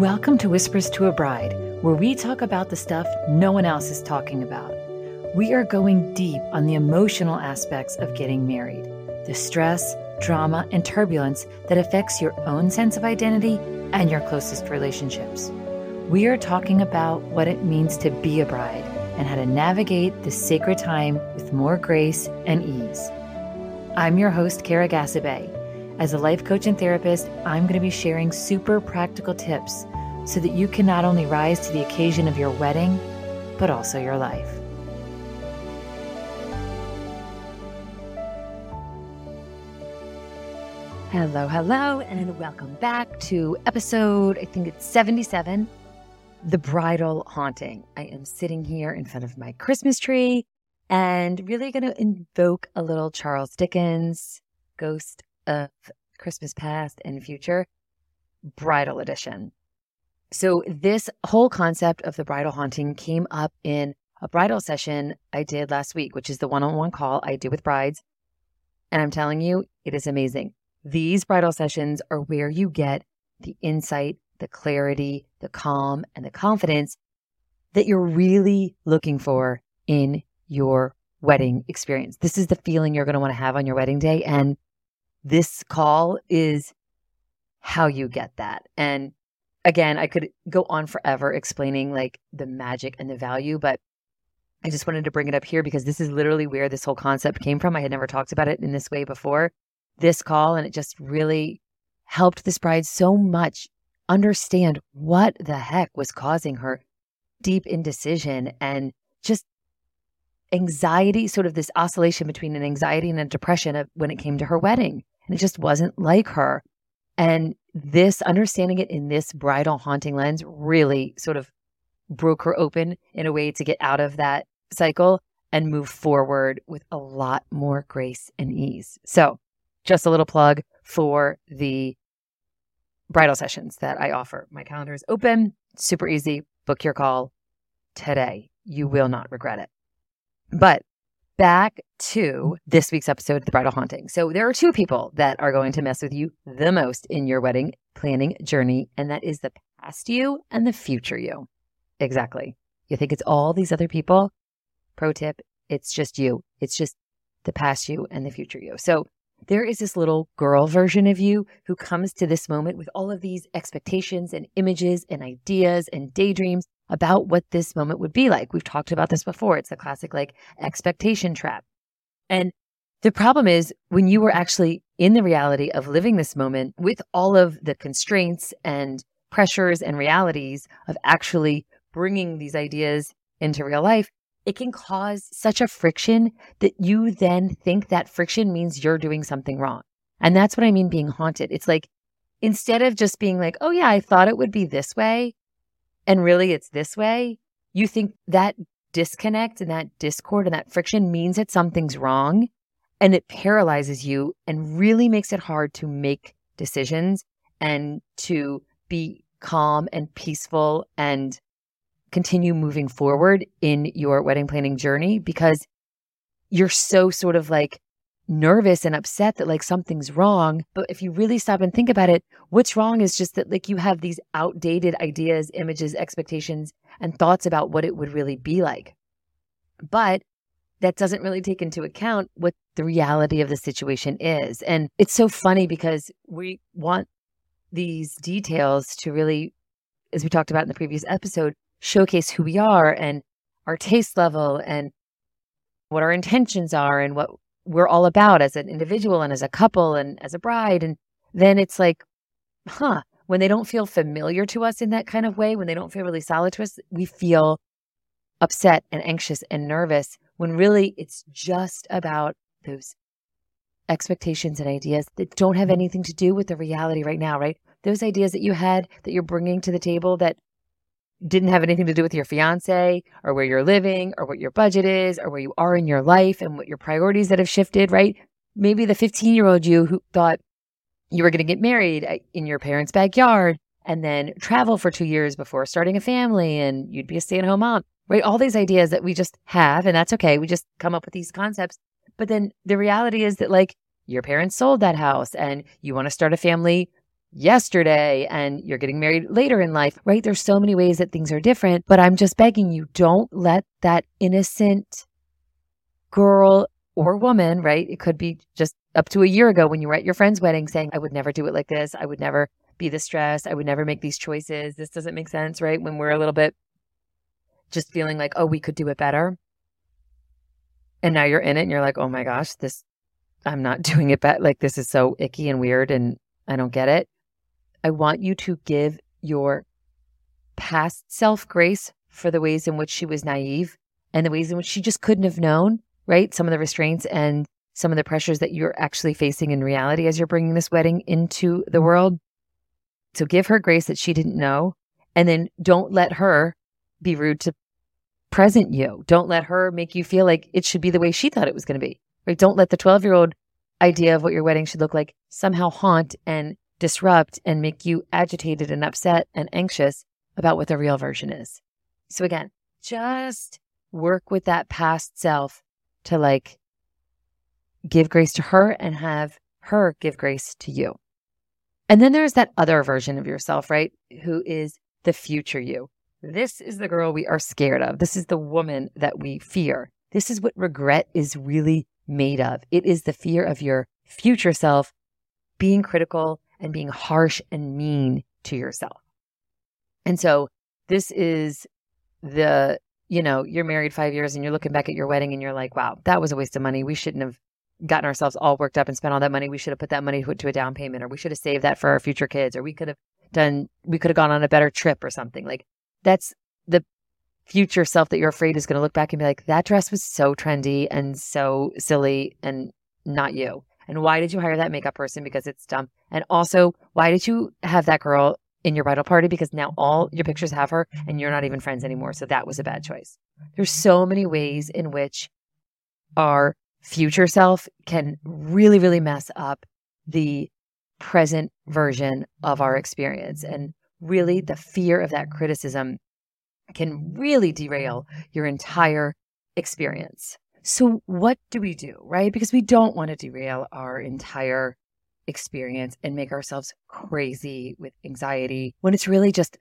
Welcome to Whispers to a Bride, where we talk about the stuff no one else is talking about. We are going deep on the emotional aspects of getting married, the stress, drama, and turbulence that affects your own sense of identity and your closest relationships. We are talking about what it means to be a bride and how to navigate the sacred time with more grace and ease. I'm your host, Kara Gasabay. As a life coach and therapist, I'm going to be sharing super practical tips so that you can not only rise to the occasion of your wedding, but also your life. Hello, hello, and welcome back to episode, I think it's 77 The Bridal Haunting. I am sitting here in front of my Christmas tree and really going to invoke a little Charles Dickens ghost of Christmas past and future bridal edition. So this whole concept of the bridal haunting came up in a bridal session I did last week, which is the one-on-one call I do with brides. And I'm telling you, it is amazing. These bridal sessions are where you get the insight, the clarity, the calm, and the confidence that you're really looking for in your wedding experience. This is the feeling you're going to want to have on your wedding day. And this call is how you get that. And again, I could go on forever explaining like the magic and the value, but I just wanted to bring it up here because this is literally where this whole concept came from. I had never talked about it in this way before this call, and it just really helped this bride so much understand what the heck was causing her deep indecision and just anxiety, sort of this oscillation between an anxiety and a depression of when it came to her wedding. And it just wasn't like her. And this understanding it in this bridal haunting lens really sort of broke her open in a way to get out of that cycle and move forward with a lot more grace and ease. So, just a little plug for the bridal sessions that I offer. My calendar is open, super easy. Book your call today. You will not regret it. But back to mm-hmm. this week's episode of The Bridal Haunting. So, there are two people that are going to mess with you the most in your wedding planning journey, and that is the past you and the future you. Exactly. You think it's all these other people? Pro tip it's just you. It's just the past you and the future you. So, there is this little girl version of you who comes to this moment with all of these expectations and images and ideas and daydreams about what this moment would be like. We've talked about this before. It's a classic like expectation trap. And the problem is when you were actually in the reality of living this moment with all of the constraints and pressures and realities of actually bringing these ideas into real life, it can cause such a friction that you then think that friction means you're doing something wrong. And that's what I mean being haunted. It's like instead of just being like, oh, yeah, I thought it would be this way, and really it's this way, you think that disconnect and that discord and that friction means that something's wrong and it paralyzes you and really makes it hard to make decisions and to be calm and peaceful and continue moving forward in your wedding planning journey because you're so sort of like nervous and upset that like something's wrong. But if you really stop and think about it, what's wrong is just that like you have these outdated ideas, images, expectations, and thoughts about what it would really be like. But that doesn't really take into account what the reality of the situation is. And it's so funny because we want these details to really, as we talked about in the previous episode, showcase who we are and our taste level and what our intentions are and what we're all about as an individual and as a couple and as a bride. And then it's like, huh, when they don't feel familiar to us in that kind of way, when they don't feel really solid to us, we feel upset and anxious and nervous when really it's just about those expectations and ideas that don't have anything to do with the reality right now, right? Those ideas that you had that you're bringing to the table that didn't have anything to do with your fiance or where you're living or what your budget is or where you are in your life and what your priorities that have shifted, right? Maybe the 15 year old you who thought you were going to get married uh, in your parents' backyard and then travel for two years before starting a family and you'd be a stay at home mom, right? All these ideas that we just have, and that's okay. We just come up with these concepts. But then the reality is that, like, your parents sold that house and you want to start a family yesterday and you're getting married later in life, right? There's so many ways that things are different, but I'm just begging you, don't let that innocent girl or woman, right? It could be just up to a year ago when you were at your friend's wedding saying, I would never do it like this. I would never be this stressed. I would never make these choices. This doesn't make sense, right? When we're a little bit just feeling like, oh, we could do it better. And now you're in it and you're like, oh my gosh, this, I'm not doing it better. Like, this is so icky and weird and I don't get it. I want you to give your past self grace for the ways in which she was naive and the ways in which she just couldn't have known, right? Some of the restraints and some of the pressures that you're actually facing in reality as you're bringing this wedding into the mm-hmm. world. So give her grace that she didn't know. And then don't let her be rude to present you. Don't let her make you feel like it should be the way she thought it was going to be. Right? Don't let the 12 year old idea of what your wedding should look like somehow haunt and disrupt and make you agitated and upset and anxious about what the real version is. So again, just work with that past self to like give grace to her and have her give grace to you. And then there's that other version of yourself, right? Who is the future you. This is the girl we are scared of. This is the woman that we fear. This is what regret is really made of. It is the fear of your future self being critical and being harsh and mean to yourself. And so this is the, you know, you're married five years and you're looking back at your wedding and you're like, wow, that was a waste of money. We shouldn't have gotten ourselves all worked up and spent all that money. We should have put that money to a down payment, or we should have saved that for our future kids, or we could have done, we could have gone on a better trip or something. Like that's the future self that you're afraid is going to look back and be like, that dress was so trendy and so silly and not you. And why did you hire that makeup person? Because it's dumb. And also, why did you have that girl in your bridal party? Because now all your pictures have her and you're not even friends anymore. So that was a bad choice. There's so many ways in which our future self can really, really mess up the present version of our experience. And really, the fear of that criticism can really derail your entire experience. So, what do we do, right? Because we don't want to derail our entire experience and make ourselves crazy with anxiety when it's really just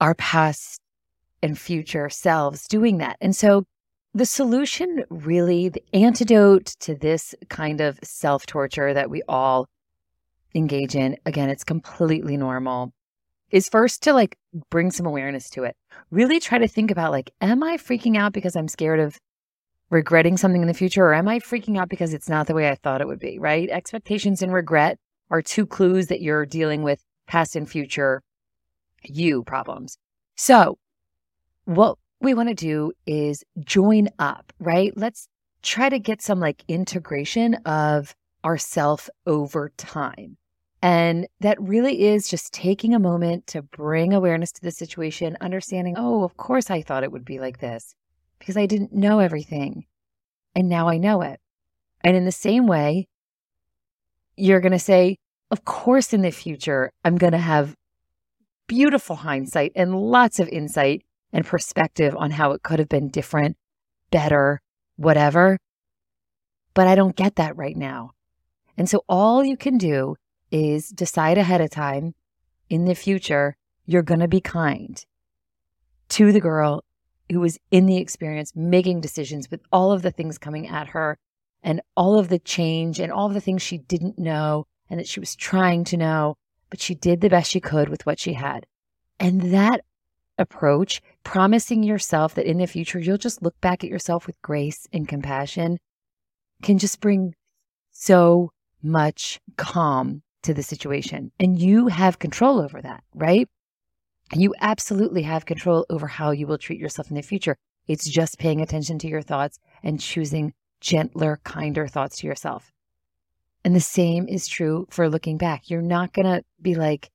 our past and future selves doing that. And so, the solution, really, the antidote to this kind of self torture that we all engage in, again, it's completely normal, is first to like bring some awareness to it. Really try to think about like, am I freaking out because I'm scared of regretting something in the future, or am I freaking out because it's not the way I thought it would be, right? Expectations and regret are two clues that you're dealing with past and future you problems. So, what we want to do is join up, right? Let's try to get some like integration of ourself over time. And that really is just taking a moment to bring awareness to the situation, understanding, oh, of course I thought it would be like this because I didn't know everything. And now I know it. And in the same way, you're going to say, of course, in the future, I'm going to have beautiful hindsight and lots of insight and perspective on how it could have been different, better, whatever. But I don't get that right now. And so all you can do is decide ahead of time in the future, you're going to be kind to the girl who was in the experience, making decisions with all of the things coming at her and all of the change and all of the things she didn't know and that she was trying to know, but she did the best she could with what she had. And that approach, promising yourself that in the future you'll just look back at yourself with grace and compassion, can just bring so much calm to the situation. And you have control over that, right? You absolutely have control over how you will treat yourself in the future. It's just paying attention to your thoughts and choosing gentler, kinder thoughts to yourself. And the same is true for looking back. You're not going to be like,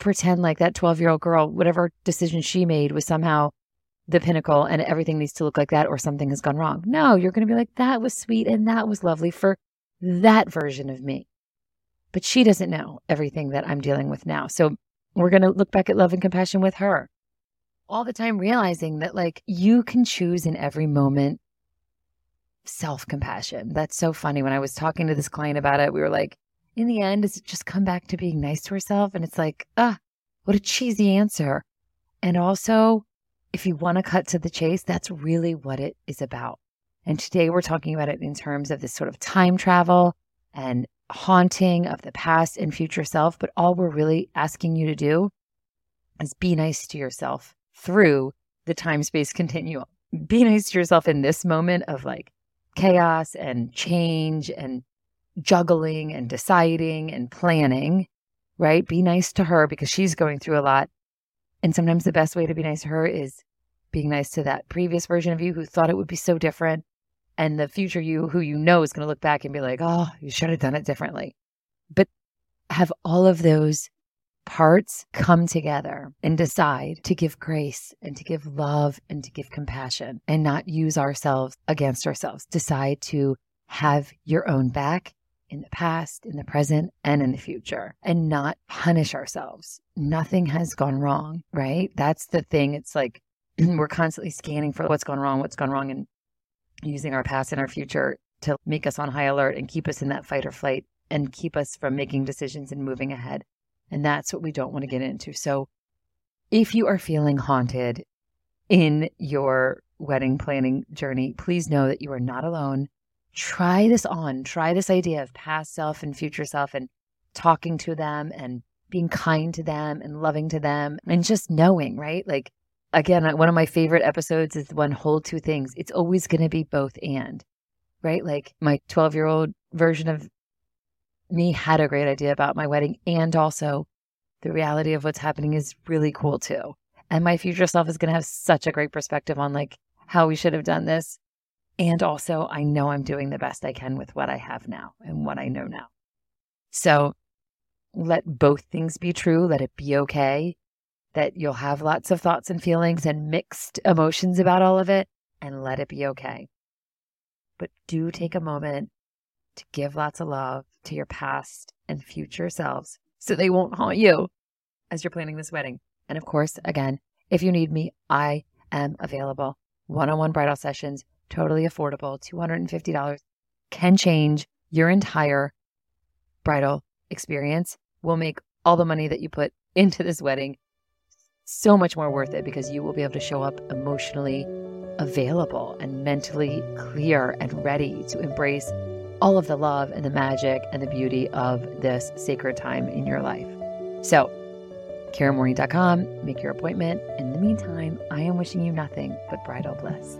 pretend like that 12 year old girl, whatever decision she made was somehow the pinnacle and everything needs to look like that or something has gone wrong. No, you're going to be like, that was sweet and that was lovely for that version of me. But she doesn't know everything that I'm dealing with now. So we're going to look back at love and compassion with her all the time, realizing that like you can choose in every moment self compassion. That's so funny. When I was talking to this client about it, we were like, in the end, does it just come back to being nice to herself? And it's like, ah, what a cheesy answer. And also, if you want to cut to the chase, that's really what it is about. And today we're talking about it in terms of this sort of time travel and haunting of the past and future self. But all we're really asking you to do is be nice to yourself through the time space continuum. Be nice to yourself in this moment of like chaos and change and juggling and deciding and planning, right? Be nice to her because she's going through a lot. And sometimes the best way to be nice to her is being nice to that previous version of you who thought it would be so different. And the future you, who you know is going to look back and be like, oh, you should have done it differently. But have all of those parts come together and decide to give grace and to give love and to give compassion and not use ourselves against ourselves. Decide to have your own back in the past, in the present, and in the future, and not punish ourselves. Nothing has gone wrong, right? That's the thing. It's like we're constantly scanning for what's gone wrong, what's gone wrong, and using our past and our future to make us on high alert and keep us in that fight or flight and keep us from making decisions and moving ahead. And that's what we don't want to get into. So if you are feeling haunted in your wedding planning journey, please know that you are not alone try this on. Try this idea of past self and future self and talking to them and being kind to them and loving to them and just knowing, right? Like, again, one of my favorite episodes is one hold two things. It's always going to be both and, right? Like, my 12 year old version of me had a great idea about my wedding and also the reality of what's happening is really cool too. And my future self is going to have such a great perspective on like how we should have done this and also, I know I'm doing the best I can with what I have now and what I know now. So let both things be true. Let it be okay that you'll have lots of thoughts and feelings and mixed emotions about all of it, and let it be okay. But do take a moment to give lots of love to your past and future selves so they won't haunt you as you're planning this wedding. And of course, again, if you need me, I am available. One on one bridal sessions totally affordable, $250 can change your entire bridal experience. Will make all the money that you put into this wedding so much more worth it because you will be able to show up emotionally available and mentally clear and ready to embrace all of the love and the magic and the beauty of this sacred time in your life. So, KaraMorning.com, make your appointment. In the meantime, I am wishing you nothing but bridal bliss.